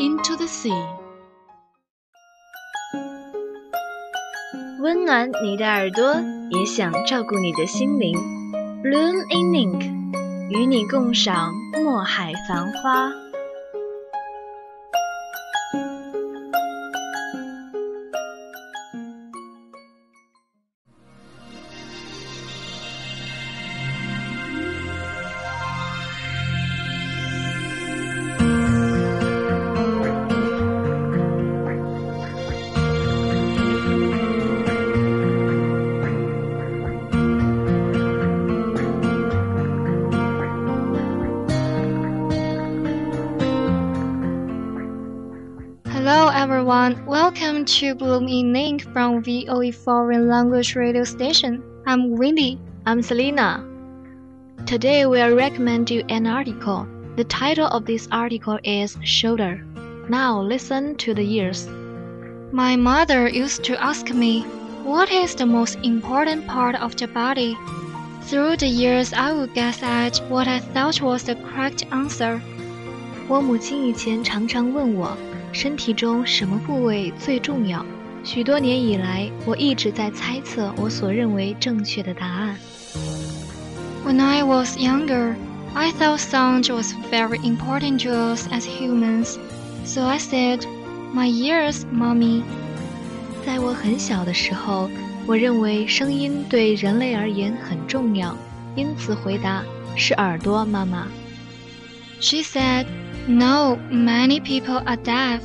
into the sea. 温暖你的耳朵，也想照顾你的心灵。Bloom in Ink，与你共赏墨海繁花。welcome to Bloom in Ink from VOE Foreign Language Radio Station. I'm Wendy. I'm Selina. Today we'll recommend you an article. The title of this article is Shoulder. Now listen to the ears. My mother used to ask me, what is the most important part of the body? Through the years, I would guess at what I thought was the correct answer. 我母亲以前常常问我， 身体中什么部位最重要？许多年以来，我一直在猜测我所认为正确的答案。When I was younger, I thought sound was very important to us as humans. So I said, My ears, mommy. 在我很小的时候，我认为声音对人类而言很重要，因此回答是耳朵，妈妈。She said, No, many people are deaf,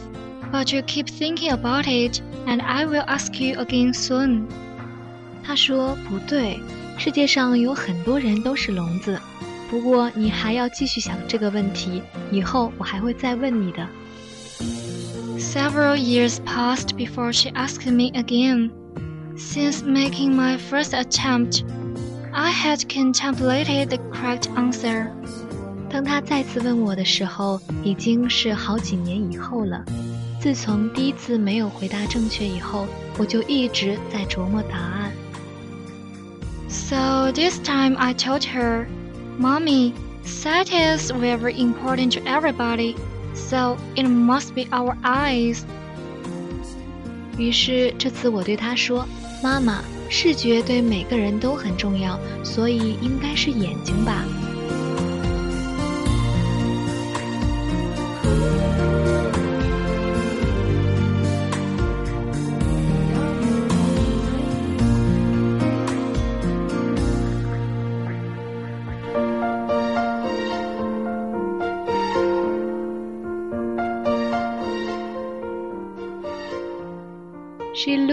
but you keep thinking about it, and I will ask you again soon. 她说不对，世界上有很多人都是聋子，不过你还要继续想这个问题，以后我还会再问你的。 Several years passed before she asked me again. Since making my first attempt, I had contemplated the correct answer. 当他再次问我的时候，已经是好几年以后了。自从第一次没有回答正确以后，我就一直在琢磨答案。So this time I told her, Mommy, sight is very important to everybody, so it must be our eyes. 于是这次我对她说：“妈妈，视觉对每个人都很重要，所以应该是眼睛吧。”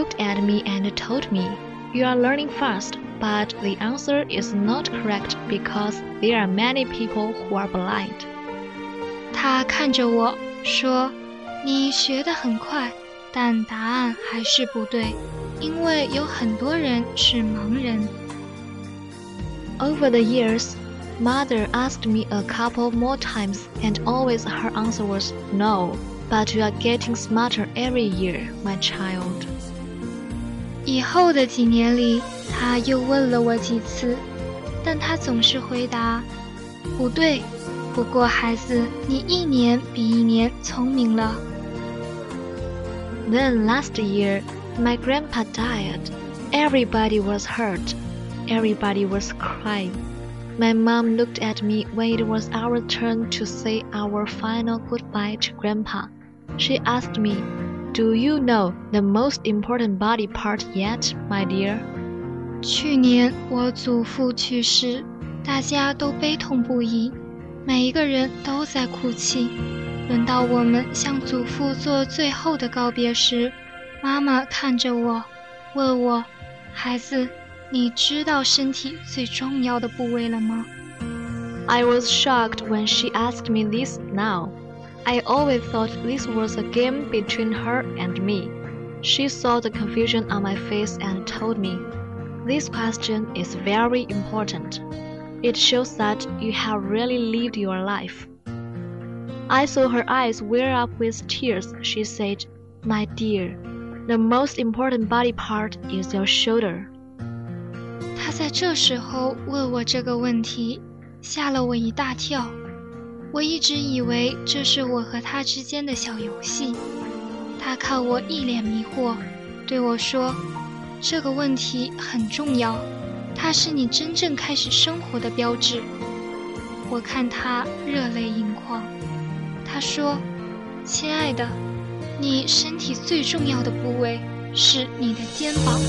looked at me and told me, You are learning fast, but the answer is not correct because there are many people who are blind. 她看着我说：“你学得很快，但答案还是不对，因为有很多人是盲人。” Over the years, mother asked me a couple more times, and always her answer was no. But you are getting smarter every year, my child. 以后的几年里，他又问了我几次，但他总是回答：“不对。”不过，孩子，你一年比一年聪明了。Then last year, my grandpa died. Everybody was hurt. Everybody was crying. My mom looked at me when it was our turn to say our final goodbye to grandpa. She asked me, Do you know the most important body part yet, my dear? 去年我祖父去世，大家都悲痛不已。每一个人都在哭泣。轮到我们向祖父做最后的告别时，妈妈看着我，问我：“孩子，你知道身体最重要的部位了吗？” I was shocked when she asked me this now. I always thought this was a game between her and me. She saw the confusion on my face and told me, This question is very important. It shows that you have really lived your life. I saw her eyes well up with tears. She said, My dear, the most important body part is your shoulder. 他在这时候问我这个问题，吓了我一大跳。 我一直以为这是我和他之间的小游戏。他看我一脸迷惑，对我说：“这个问题很重要。”它是你真正开始生活的标志。我看他热泪盈眶。他说：“亲爱的，你身体最重要的部位是你的肩膀。”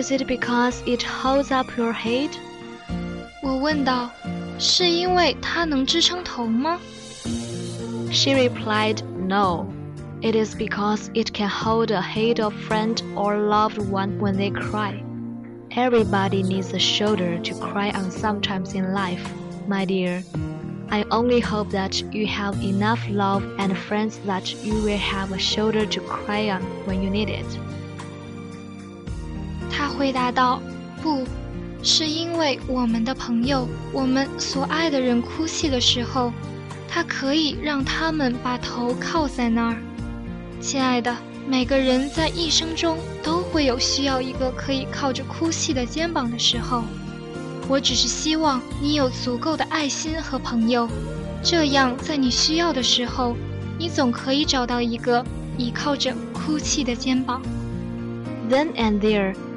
Is it because it holds up your head? 我问道，是因为它能支撑头吗？She replied, No. It is because it can hold a head of friend or loved one when they cry. Everybody needs a shoulder to cry on sometimes in life, my dear. I only hope that you have enough love and friends that you will have a shoulder to cry on when you need it. 回答道：“不，是因为我们的朋友，我们所爱的人哭泣的时候，他可以让他们把头靠在那儿。亲爱的，每个人在一生中都会有需要一个可以靠着哭泣的肩膀的时候。我只是希望你有足够的爱心和朋友，这样在你需要的时候，你总可以找到一个依靠着哭泣的肩膀。Then and there。”